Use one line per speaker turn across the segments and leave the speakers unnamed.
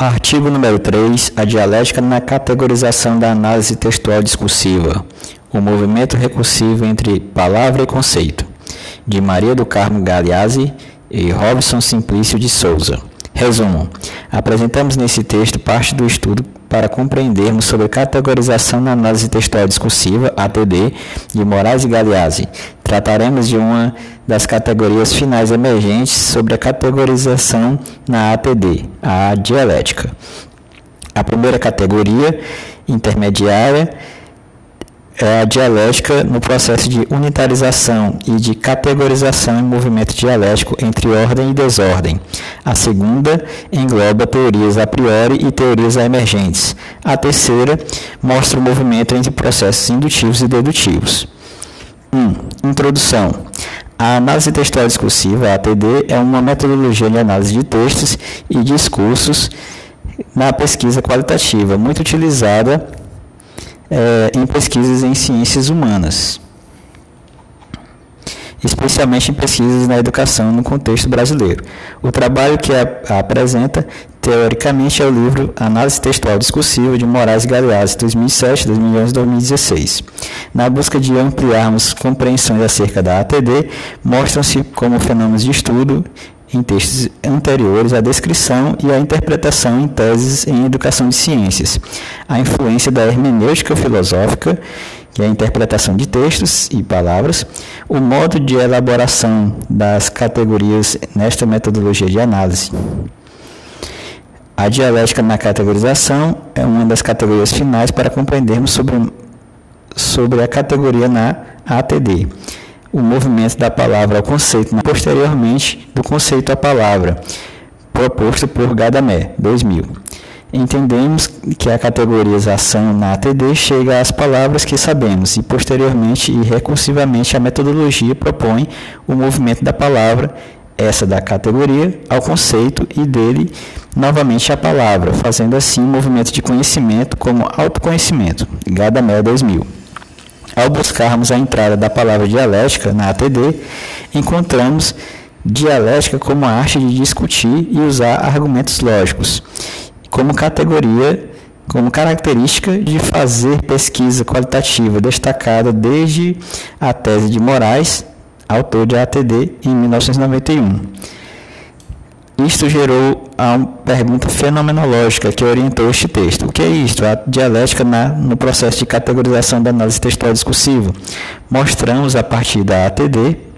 Artigo número 3. A dialética na categorização da análise textual discursiva. O movimento recursivo entre palavra e conceito. De Maria do Carmo Galeazzi e Robson Simplício de Souza. Resumo: apresentamos nesse texto parte do estudo para compreendermos sobre categorização na análise textual discursiva, ATD, de Moraes e Galeazzi. Trataremos de uma das categorias finais emergentes sobre a categorização na ATD, a dialética. A primeira categoria, intermediária, é a dialética no processo de unitarização e de categorização em movimento dialético entre ordem e desordem. A segunda engloba teorias a priori e teorias emergentes. A terceira mostra o movimento entre processos indutivos e dedutivos. 1. Um, introdução. A análise textual discursiva, ATD, é uma metodologia de análise de textos e discursos na pesquisa qualitativa, muito utilizada é, em pesquisas em ciências humanas, especialmente em pesquisas na educação no contexto brasileiro. O trabalho que a, a apresenta, teoricamente, é o livro Análise Textual Discursiva de Moraes Galeazzi, 2007, 2011 2016. Na busca de ampliarmos compreensões acerca da ATD, mostram-se como fenômenos de estudo em textos anteriores a descrição e a interpretação em teses em educação de ciências, a influência da hermenêutica filosófica, que é a interpretação de textos e palavras, o modo de elaboração das categorias nesta metodologia de análise. A dialética na categorização é uma das categorias finais para compreendermos sobre, sobre a categoria na ATD o movimento da palavra ao conceito, posteriormente do conceito à palavra, proposto por Gadamer, 2000. Entendemos que a categorização na ATD chega às palavras que sabemos e, posteriormente e recursivamente, a metodologia propõe o movimento da palavra, essa da categoria, ao conceito e dele novamente à palavra, fazendo assim um movimento de conhecimento como autoconhecimento. Gadamer 2000. Ao buscarmos a entrada da palavra dialética na ATD, encontramos dialética como a arte de discutir e usar argumentos lógicos, como categoria, como característica de fazer pesquisa qualitativa destacada desde a tese de Moraes, autor de ATD, em 1991. Isto gerou a pergunta fenomenológica que orientou este texto. O que é isto? A dialética na, no processo de categorização da análise textual discursiva. Mostramos a partir da ATD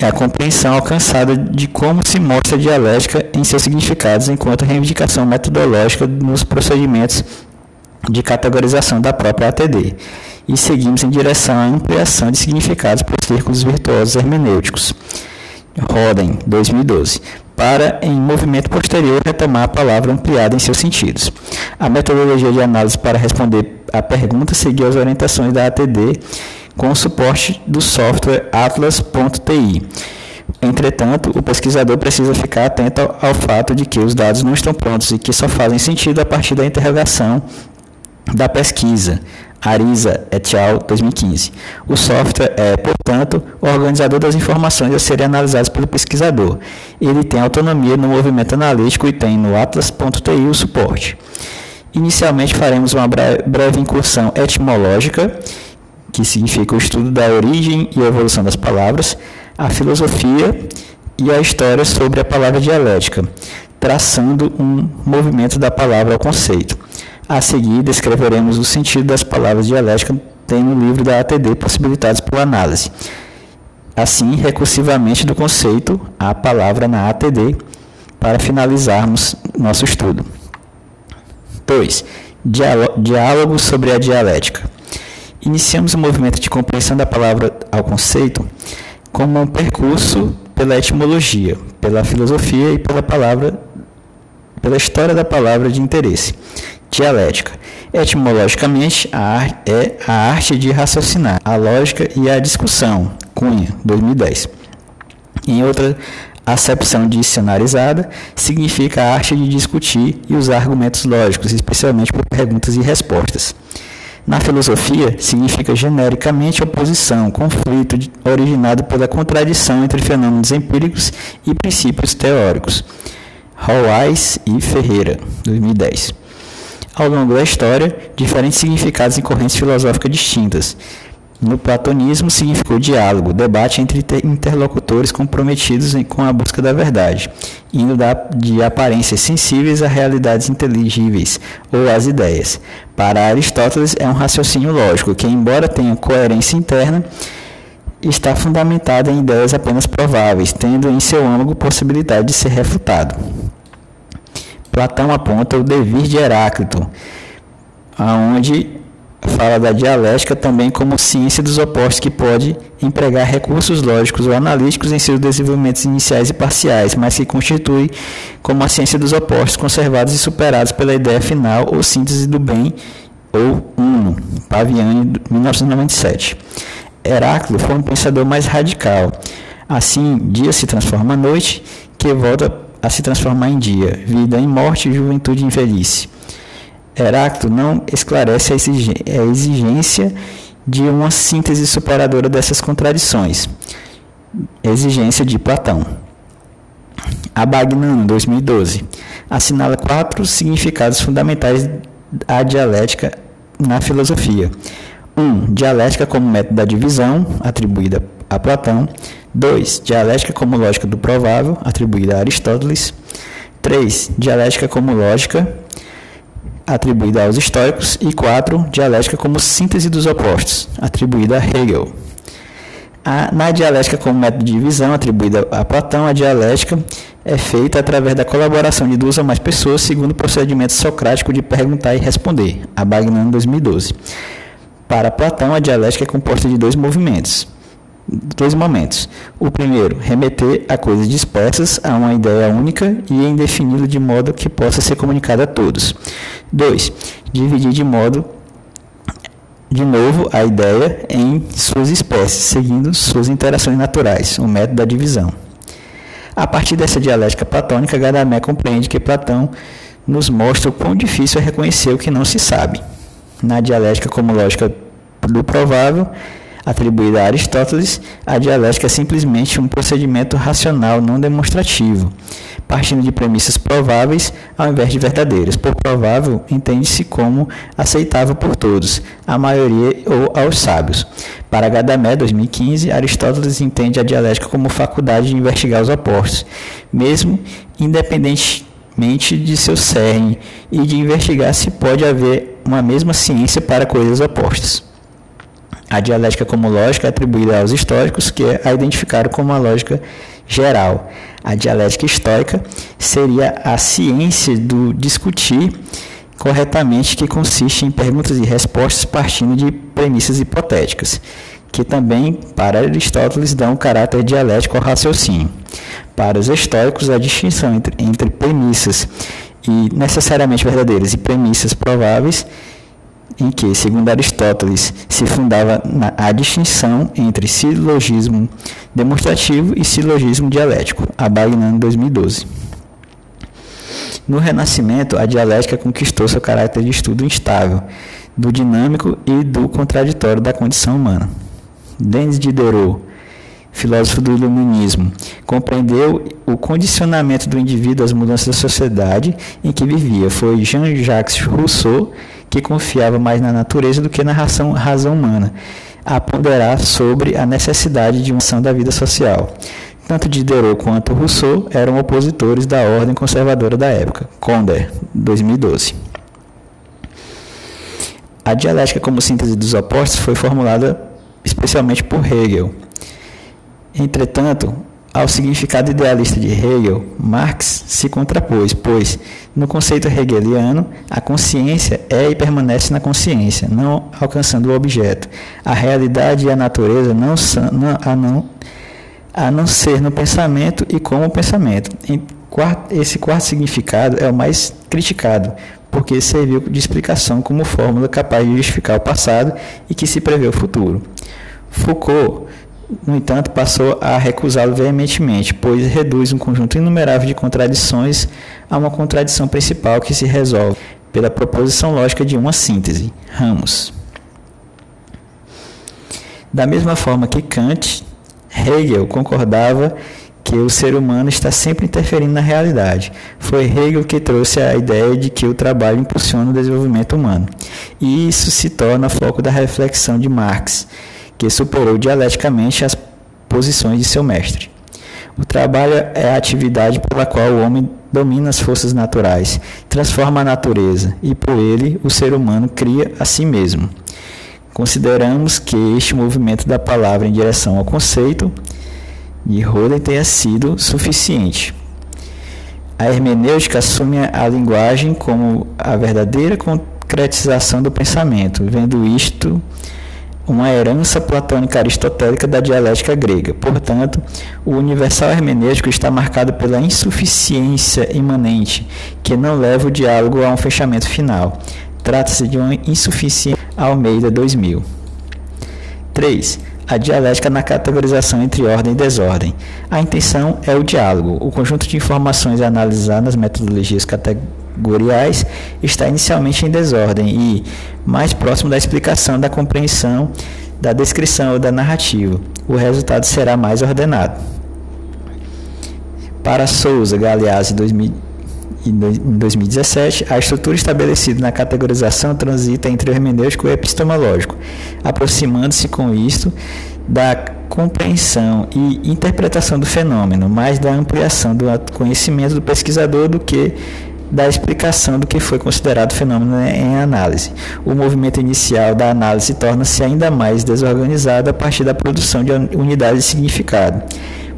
a compreensão alcançada de como se mostra a dialética em seus significados enquanto reivindicação metodológica nos procedimentos de categorização da própria ATD. E seguimos em direção à ampliação de significados por círculos virtuosos hermenêuticos. Roden, 2012, para, em movimento posterior, retomar a palavra ampliada em seus sentidos. A metodologia de análise para responder à pergunta seguiu as orientações da ATD com o suporte do software atlas.ti. Entretanto, o pesquisador precisa ficar atento ao, ao fato de que os dados não estão prontos e que só fazem sentido a partir da interrogação da pesquisa, Arisa et al. 2015. O software é, portanto, o organizador das informações a serem analisadas pelo pesquisador. Ele tem autonomia no movimento analítico e tem no atlas.ti o suporte. Inicialmente faremos uma breve incursão etimológica, que significa o estudo da origem e evolução das palavras, a filosofia e a história sobre a palavra dialética, traçando um movimento da palavra ao conceito. A seguir, descreveremos o sentido das palavras dialéticas tem no livro da ATD possibilitados por análise. Assim, recursivamente do conceito à palavra na ATD, para finalizarmos nosso estudo. 2. Diálogo sobre a dialética. Iniciamos o movimento de compreensão da palavra ao conceito como um percurso pela etimologia, pela filosofia e pela palavra, pela história da palavra de interesse. Dialética. Etimologicamente, a é a arte de raciocinar, a lógica e a discussão. Cunha, 2010. Em outra acepção dicionarizada, significa a arte de discutir e usar argumentos lógicos, especialmente por perguntas e respostas. Na filosofia, significa genericamente oposição, conflito originado pela contradição entre fenômenos empíricos e princípios teóricos. Roais e Ferreira, 2010. Ao longo da história, diferentes significados em correntes filosóficas distintas. No platonismo, significou diálogo, debate entre interlocutores comprometidos com a busca da verdade, indo de aparências sensíveis a realidades inteligíveis ou às ideias. Para Aristóteles, é um raciocínio lógico que, embora tenha coerência interna, está fundamentado em ideias apenas prováveis, tendo em seu âmago possibilidade de ser refutado. Platão aponta o devir de Heráclito, aonde fala da dialética também como ciência dos opostos que pode empregar recursos lógicos ou analíticos em seus desenvolvimentos iniciais e parciais, mas que constitui como a ciência dos opostos conservados e superados pela ideia final ou síntese do bem ou uno. Paviani, 1997. Heráclito foi um pensador mais radical. Assim, dia se transforma em noite, que volta a se transformar em dia, vida em morte, juventude em velhice. Heráclito não esclarece a exigência de uma síntese superadora dessas contradições. Exigência de Platão. Abagnano, 2012, assinala quatro significados fundamentais à dialética na filosofia. 1. Um, dialética como método da divisão, atribuída a Platão. 2. Dialética como lógica do provável, atribuída a Aristóteles. 3. Dialética como lógica, atribuída aos históricos. E 4. Dialética como síntese dos opostos, atribuída a Hegel. A, na dialética como método de divisão, atribuída a Platão, a dialética é feita através da colaboração de duas ou mais pessoas, segundo o procedimento socrático de perguntar e responder, a Bagnan 2012. Para Platão, a dialética é composta de dois movimentos, dois momentos. O primeiro, remeter a coisas dispersas a uma ideia única e indefini-la de modo que possa ser comunicada a todos. 2. Dividir de modo de novo a ideia em suas espécies, seguindo suas interações naturais, o método da divisão. A partir dessa dialética platônica, Gadamé compreende que Platão nos mostra o quão difícil é reconhecer o que não se sabe na dialética como lógica do provável, atribuída a Aristóteles, a dialética é simplesmente um procedimento racional não demonstrativo, partindo de premissas prováveis ao invés de verdadeiras. Por provável, entende-se como aceitável por todos, a maioria ou aos sábios. Para Gadamé, 2015, Aristóteles entende a dialética como faculdade de investigar os opostos, mesmo independente de seu cerne e de investigar se pode haver uma mesma ciência para coisas opostas. A dialética como lógica é atribuída aos históricos, que a identificaram como a lógica geral. A dialética histórica seria a ciência do discutir corretamente, que consiste em perguntas e respostas partindo de premissas hipotéticas, que também, para Aristóteles, dão caráter dialético ao raciocínio. Para os históricos, a distinção entre, entre premissas e necessariamente verdadeiras e premissas prováveis, em que, segundo Aristóteles, se fundava a distinção entre silogismo demonstrativo e silogismo dialético, a Bagnan 2012. No Renascimento, a dialética conquistou seu caráter de estudo instável, do dinâmico e do contraditório da condição humana. Denis Diderot filósofo do iluminismo, compreendeu o condicionamento do indivíduo às mudanças da sociedade em que vivia. Foi Jean-Jacques Rousseau que confiava mais na natureza do que na razão, razão humana, a ponderar sobre a necessidade de uma ação da vida social. Tanto Diderot quanto Rousseau eram opositores da ordem conservadora da época. Conder, 2012. A dialética como síntese dos opostos foi formulada especialmente por Hegel. Entretanto, ao significado idealista de Hegel, Marx se contrapôs, pois, no conceito hegeliano, a consciência é e permanece na consciência, não alcançando o objeto. A realidade e a natureza não são, não, a, não, a não ser no pensamento e como pensamento. Esse quarto significado é o mais criticado, porque serviu de explicação como fórmula capaz de justificar o passado e que se prevê o futuro. Foucault no entanto, passou a recusá-lo veementemente, pois reduz um conjunto inumerável de contradições a uma contradição principal que se resolve pela proposição lógica de uma síntese. Ramos. Da mesma forma que Kant, Hegel concordava que o ser humano está sempre interferindo na realidade. Foi Hegel que trouxe a ideia de que o trabalho impulsiona o desenvolvimento humano. E isso se torna foco da reflexão de Marx, que superou dialeticamente as posições de seu mestre. O trabalho é a atividade pela qual o homem domina as forças naturais, transforma a natureza e, por ele, o ser humano cria a si mesmo. Consideramos que este movimento da palavra em direção ao conceito de Roden tenha sido suficiente. A hermenêutica assume a linguagem como a verdadeira concretização do pensamento, vendo isto uma herança platônica aristotélica da dialética grega. Portanto, o universal hermenêutico está marcado pela insuficiência imanente, que não leva o diálogo a um fechamento final. Trata-se de uma insuficiência Almeida 2000. 3. A dialética na categorização entre ordem e desordem. A intenção é o diálogo. O conjunto de informações analisadas metodologias categóricas goriais está inicialmente em desordem e mais próximo da explicação, da compreensão, da descrição ou da narrativa. O resultado será mais ordenado. Para Souza, Galeazzi, em 2017, a estrutura estabelecida na categorização transita entre o hermenêutico e o epistemológico, aproximando-se com isto da compreensão e interpretação do fenômeno, mais da ampliação do conhecimento do pesquisador do que da explicação do que foi considerado fenômeno em análise. O movimento inicial da análise torna-se ainda mais desorganizado a partir da produção de unidades de significado,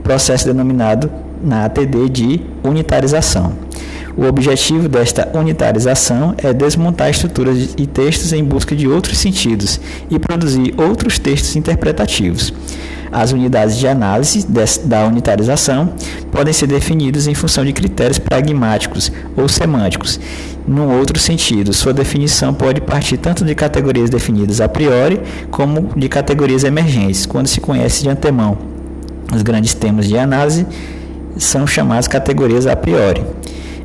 processo denominado na ATD de unitarização. O objetivo desta unitarização é desmontar estruturas e textos em busca de outros sentidos e produzir outros textos interpretativos. As unidades de análise da unitarização podem ser definidas em função de critérios pragmáticos ou semânticos. Num outro sentido, sua definição pode partir tanto de categorias definidas a priori como de categorias emergentes, quando se conhece de antemão. Os grandes temas de análise são chamadas categorias a priori.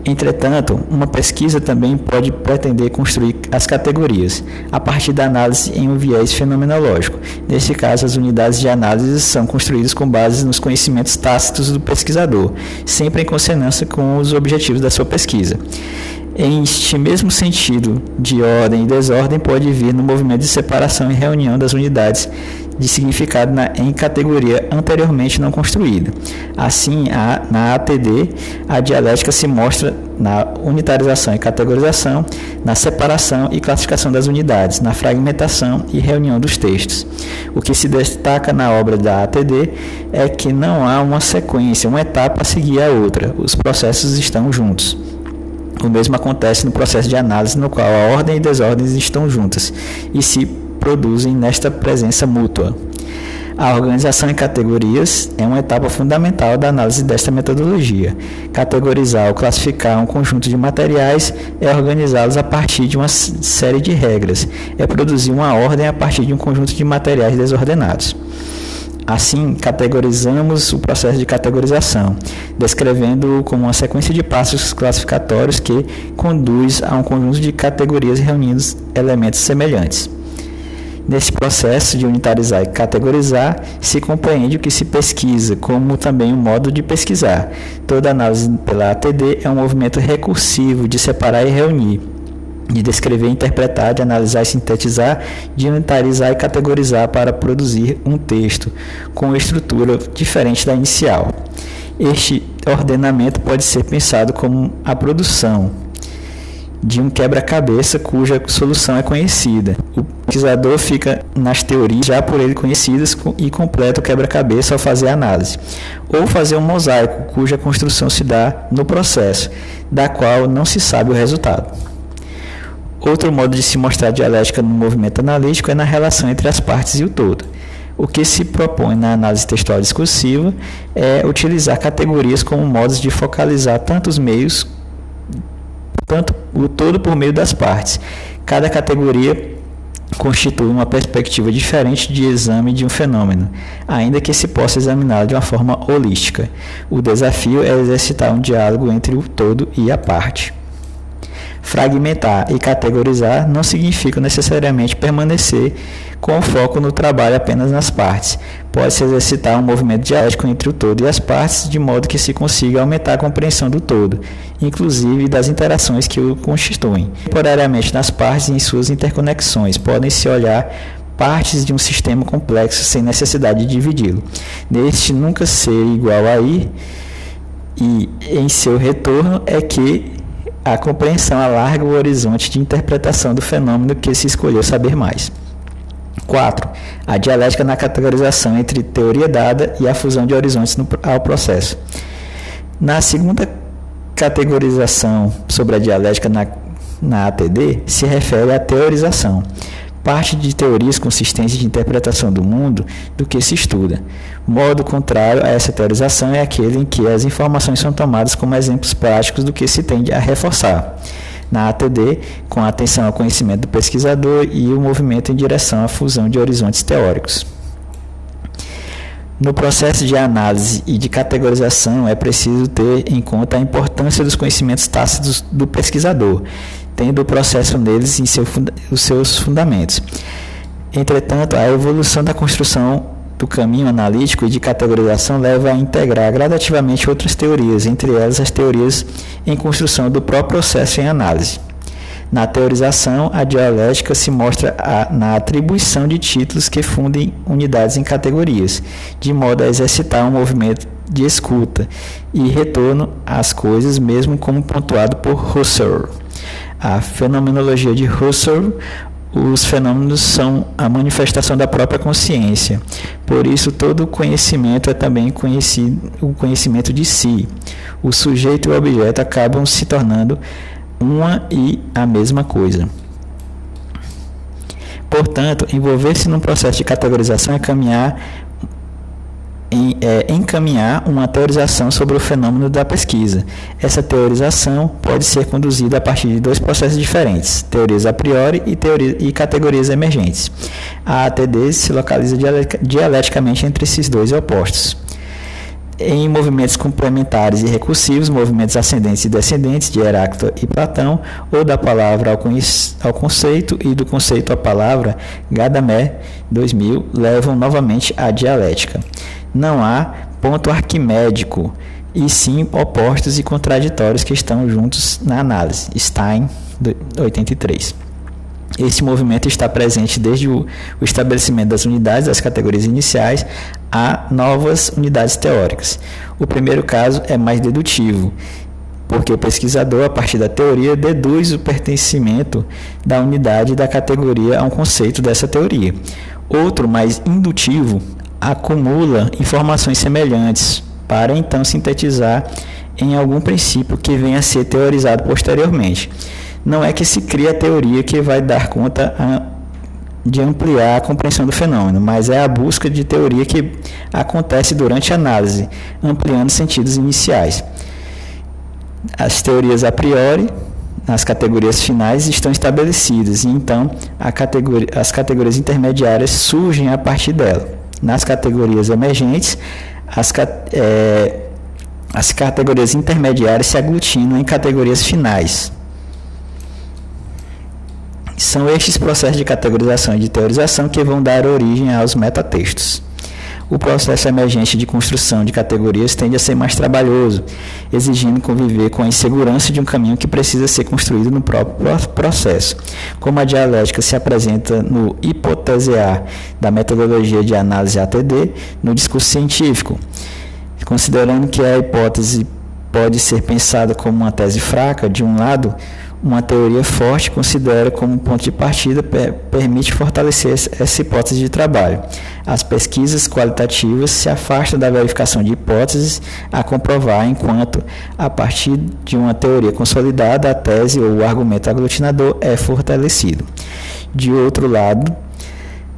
Entretanto, uma pesquisa também pode pretender construir as categorias a partir da análise em um viés fenomenológico. Neste caso, as unidades de análise são construídas com base nos conhecimentos tácitos do pesquisador, sempre em consonância com os objetivos da sua pesquisa. Este mesmo sentido de ordem e desordem pode vir no movimento de separação e reunião das unidades de significado na, em categoria anteriormente não construída. Assim, a, na ATD, a dialética se mostra na unitarização e categorização, na separação e classificação das unidades, na fragmentação e reunião dos textos. O que se destaca na obra da ATD é que não há uma sequência, uma etapa a seguir a outra, os processos estão juntos. O mesmo acontece no processo de análise, no qual a ordem e desordem estão juntas e se produzem nesta presença mútua. A organização em categorias é uma etapa fundamental da análise desta metodologia. Categorizar ou classificar um conjunto de materiais é organizá-los a partir de uma série de regras, é produzir uma ordem a partir de um conjunto de materiais desordenados. Assim, categorizamos o processo de categorização, descrevendo-o como uma sequência de passos classificatórios que conduz a um conjunto de categorias reunindo elementos semelhantes. Nesse processo de unitarizar e categorizar, se compreende o que se pesquisa, como também o modo de pesquisar. Toda análise pela ATD é um movimento recursivo de separar e reunir de descrever, interpretar, de analisar e sintetizar, de unitarizar e categorizar para produzir um texto com estrutura diferente da inicial. Este ordenamento pode ser pensado como a produção de um quebra-cabeça cuja solução é conhecida. O pesquisador fica nas teorias já por ele conhecidas e completa o quebra-cabeça ao fazer a análise. Ou fazer um mosaico cuja construção se dá no processo, da qual não se sabe o resultado. Outro modo de se mostrar dialética no movimento analítico é na relação entre as partes e o todo. O que se propõe na análise textual discursiva é utilizar categorias como modos de focalizar tanto os meios, tanto o todo por meio das partes. Cada categoria constitui uma perspectiva diferente de exame de um fenômeno, ainda que se possa examiná-lo de uma forma holística. O desafio é exercitar um diálogo entre o todo e a parte. Fragmentar e categorizar não significa necessariamente permanecer com foco no trabalho apenas nas partes. Pode-se exercitar um movimento dialético entre o todo e as partes, de modo que se consiga aumentar a compreensão do todo, inclusive das interações que o constituem. Temporariamente nas partes e em suas interconexões, podem-se olhar partes de um sistema complexo sem necessidade de dividi-lo. Neste nunca ser igual a I, e em seu retorno é que a compreensão alarga o horizonte de interpretação do fenômeno que se escolheu saber mais. 4. A dialética na categorização entre teoria dada e a fusão de horizontes no, ao processo. Na segunda categorização sobre a dialética na, na ATD, se refere à teorização parte de teorias consistentes de interpretação do mundo do que se estuda. Modo contrário a essa teorização é aquele em que as informações são tomadas como exemplos práticos do que se tende a reforçar. Na ATD, com atenção ao conhecimento do pesquisador e o movimento em direção à fusão de horizontes teóricos. No processo de análise e de categorização, é preciso ter em conta a importância dos conhecimentos tácitos do pesquisador, tendo o processo neles em seu, os seus fundamentos. Entretanto, a evolução da construção do caminho analítico e de categorização leva a integrar gradativamente outras teorias, entre elas as teorias em construção do próprio processo em análise. Na teorização, a dialética se mostra a, na atribuição de títulos que fundem unidades em categorias, de modo a exercitar um movimento de escuta e retorno às coisas, mesmo como pontuado por Husserl a fenomenologia de Husserl, os fenômenos são a manifestação da própria consciência. Por isso, todo conhecimento é também conhecido, o conhecimento de si. O sujeito e o objeto acabam se tornando uma e a mesma coisa. Portanto, envolver-se num processo de categorização é caminhar em, é, encaminhar uma teorização sobre o fenômeno da pesquisa. Essa teorização pode ser conduzida a partir de dois processos diferentes, teorias a priori e, teoria, e categorias emergentes. A ATD se localiza dialeticamente entre esses dois opostos. Em movimentos complementares e recursivos, movimentos ascendentes e descendentes de Heráclito e Platão, ou da palavra ao, ao conceito e do conceito à palavra, Gadamer 2000 levam novamente à dialética não há ponto arquimédico, e sim opostos e contraditórios que estão juntos na análise. Stein, 83. Esse movimento está presente desde o, estabelecimento das unidades das categorias iniciais a novas unidades teóricas. O primeiro caso é mais dedutivo, porque o pesquisador, a partir da teoria, deduz o pertencimento da unidade da categoria a um conceito dessa teoria. Outro, mais indutivo, acumula informações semelhantes para então sintetizar em algum princípio que venha a ser teorizado posteriormente. Não é que se cria a teoria que vai dar conta a, de ampliar a compreensão do fenômeno, mas é a busca de teoria que acontece durante a análise, ampliando sentidos iniciais. As teorias a priori, nas categorias finais, estão estabelecidas e então categoria, as categorias intermediárias surgem a partir dela nas categorias emergentes, as, é, as categorias intermediárias se aglutinam em categorias finais. São estes processos de categorização e de teorização que vão dar origem aos metatextos o processo emergente de construção de categorias tende a ser mais trabalhoso, exigindo conviver com a insegurança de um caminho que precisa ser construído no próprio processo. Como a dialética se apresenta no hipotesear da metodologia de análise ATD no discurso científico, considerando que a hipótese pode ser pensada como uma tese fraca, de um lado, uma teoria forte considera como ponto de partida permite fortalecer essa hipótese de trabalho. As pesquisas qualitativas se afastam da verificação de hipóteses a comprovar, enquanto, a partir de uma teoria consolidada, a tese ou o argumento aglutinador é fortalecido. De outro lado,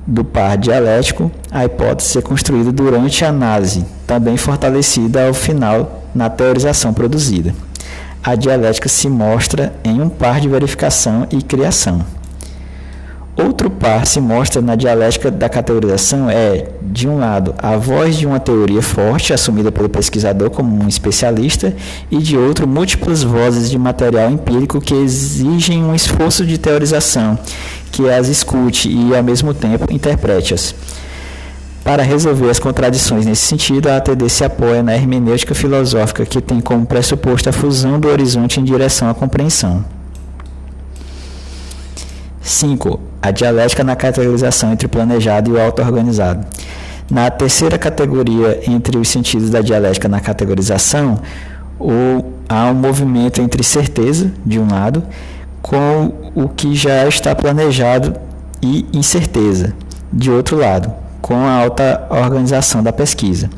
do par dialético, a hipótese é construída durante a análise, também fortalecida ao final na teorização produzida a dialética se mostra em um par de verificação e criação. Outro par se mostra na dialética da categorização é, de um lado, a voz de uma teoria forte, assumida pelo pesquisador como um especialista, e de outro, múltiplas vozes de material empírico que exigem um esforço de teorização, que as escute e, ao mesmo tempo, interprete-as. Para resolver as contradições nesse sentido, a ATD se apoia na hermenêutica filosófica, que tem como pressuposto a fusão do horizonte em direção à compreensão. 5. A dialética na categorização entre o planejado e o auto-organizado. Na terceira categoria, entre os sentidos da dialética na categorização, há um movimento entre certeza, de um lado, com o que já está planejado e incerteza, de outro lado, com a alta organização da pesquisa.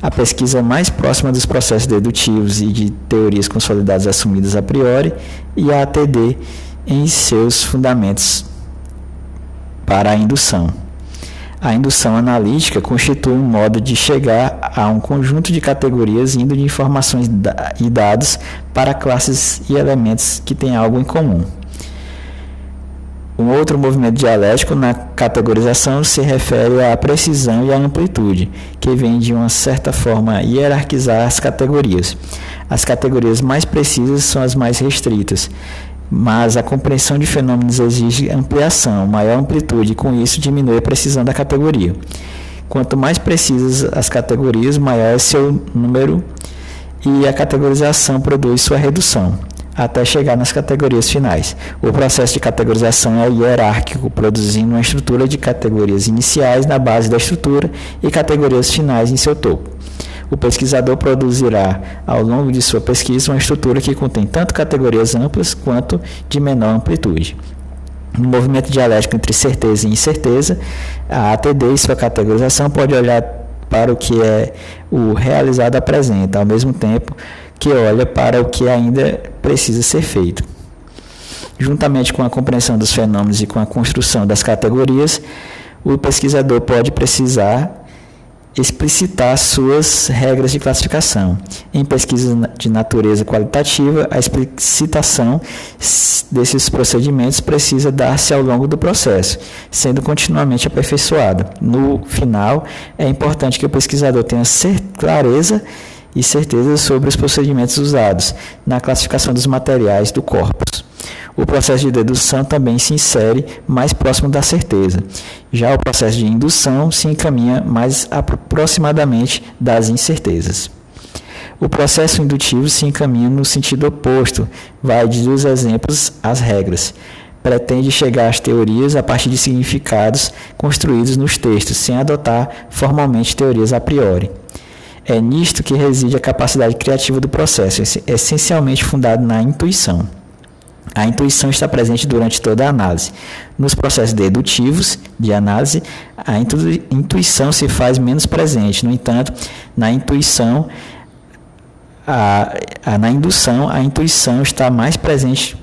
A pesquisa mais próxima dos processos dedutivos e de teorias consolidadas assumidas a priori e a ATD em seus fundamentos para a indução. A indução analítica constitui um modo de chegar a um conjunto de categorias indo de informações e dados para classes e elementos que têm algo em comum. Um outro movimento dialético na categorização se refere à precisão e à amplitude, que vem de uma certa forma hierarquizar as categorias. As categorias mais precisas são as mais restritas, mas a compreensão de fenômenos exige ampliação, maior amplitude, e com isso diminui a precisão da categoria. Quanto mais precisas as categorias, maior é seu número e a categorização produz sua redução, até chegar nas categorias finais. O processo de categorização é hierárquico, produzindo uma estrutura de categorias iniciais na base da estrutura e categorias finais em seu topo o pesquisador produzirá, ao longo de sua pesquisa, uma estrutura que contém tanto categorias amplas quanto de menor amplitude. No movimento dialético entre certeza e incerteza, a ATD e sua categorização pode olhar para o que é o realizado apresenta, ao mesmo tempo que olha para o que ainda precisa ser feito. Juntamente com a compreensão dos fenômenos e com a construção das categorias, o pesquisador pode precisar explicitar suas regras de classificação. Em pesquisas de natureza qualitativa, a explicitação desses procedimentos precisa dar-se ao longo do processo, sendo continuamente aperfeiçoada. No final, é importante que o pesquisador tenha clareza e certeza sobre os procedimentos usados na classificação dos materiais do corpus. O processo de dedução também se insere mais próximo da certeza. Já o processo de indução se encaminha mais aproximadamente das incertezas. O processo indutivo se encaminha no sentido oposto, vai dos exemplos às regras. Pretende chegar às teorias a partir de significados construídos nos textos, sem adotar formalmente teorias a priori. É nisto que reside a capacidade criativa do processo, essencialmente fundado na intuição. A intuição está presente durante toda a análise. Nos processos dedutivos de análise, a intuição se faz menos presente. No entanto, na intuição, a, a, na indução, a intuição está mais presente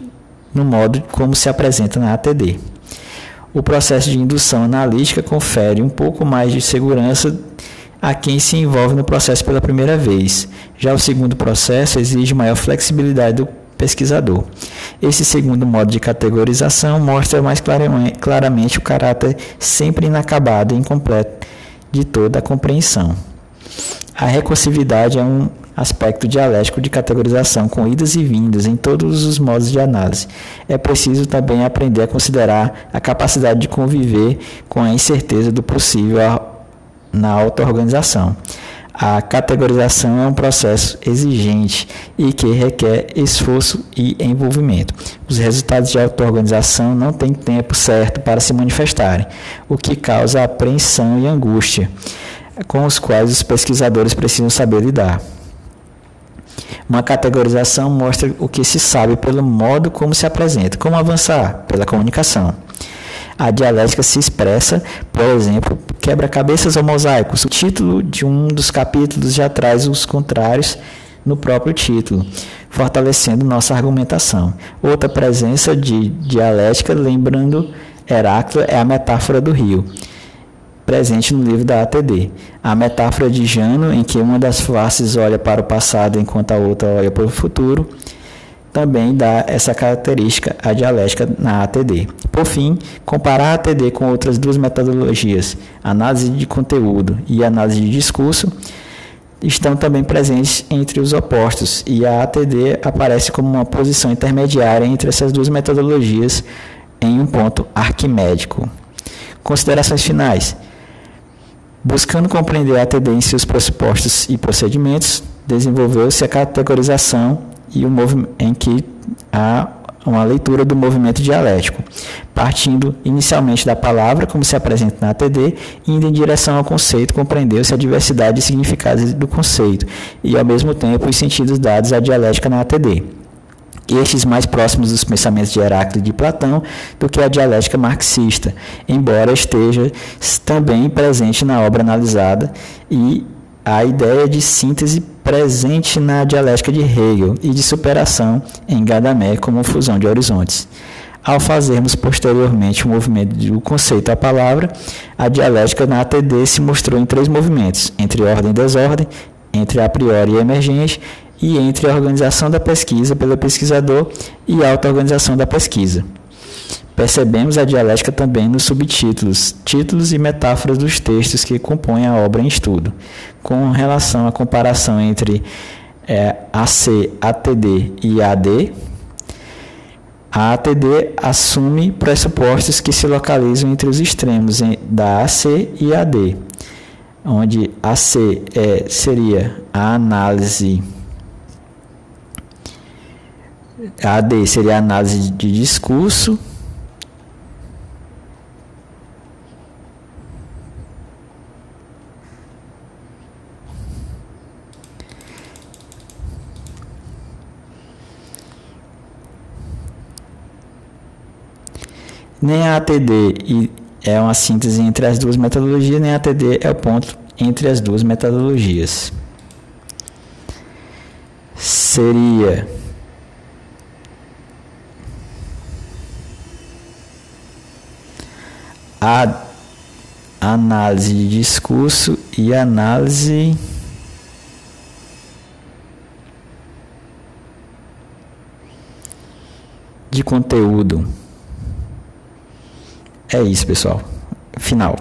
no modo como se apresenta na ATD. O processo de indução analítica confere um pouco mais de segurança a quem se envolve no processo pela primeira vez. Já o segundo processo exige maior flexibilidade do pesquisador. Esse segundo modo de categorização mostra mais claramente o caráter sempre inacabado e incompleto de toda a compreensão. A recursividade é um aspecto dialético de categorização, com idas e vindas em todos os modos de análise. É preciso também aprender a considerar a capacidade de conviver com a incerteza do possível na auto-organização. A categorização é um processo exigente e que requer esforço e envolvimento. Os resultados de auto-organização não têm tempo certo para se manifestarem, o que causa apreensão e angústia, com os quais os pesquisadores precisam saber lidar. Uma categorização mostra o que se sabe pelo modo como se apresenta. Como avançar? Pela comunicação. A dialética se expressa, por exemplo, quebra-cabeças ou mosaicos. O título de um dos capítulos já traz os contrários no próprio título, fortalecendo nossa argumentação. Outra presença de dialética, lembrando Heráclito, é a metáfora do rio, presente no livro da ATD. A metáfora de Jano, em que uma das faces olha para o passado enquanto a outra olha para o futuro, também dá essa característica à dialética na ATD. Por fim, comparar a ATD com outras duas metodologias, análise de conteúdo e análise de discurso, estão também presentes entre os opostos, e a ATD aparece como uma posição intermediária entre essas duas metodologias em um ponto arquimédico. Considerações finais. Buscando compreender a ATD em seus pressupostos e procedimentos, desenvolveu-se a categorização e o em que há uma leitura do movimento dialético, partindo inicialmente da palavra, como se apresenta na ATD, indo em direção ao conceito, compreendeu-se a diversidade de significados do conceito e, ao mesmo tempo, os sentidos dados à dialética na ATD. Estes mais próximos dos pensamentos de Heráclito e de Platão do que a dialética marxista, embora esteja também presente na obra analisada e a ideia de síntese presente na dialética de Hegel e de superação em Gadamer como fusão de horizontes. Ao fazermos posteriormente o movimento do conceito à palavra, a dialética na ATD se mostrou em três movimentos: entre ordem e desordem, entre a priori e emergente e entre a organização da pesquisa pelo pesquisador e a auto-organização da pesquisa. Percebemos a dialética também nos subtítulos, títulos e metáforas dos textos que compõem a obra em estudo, com relação à comparação entre é, AC, ATD e AD. A ATD assume pressupostos que se localizam entre os extremos da AC e AD, onde AC é, seria a análise AD seria a análise de discurso Nem a ATD é uma síntese entre as duas metodologias, nem a ATD é o ponto entre as duas metodologias. Seria a análise de discurso e análise de conteúdo. É isso, pessoal. Final.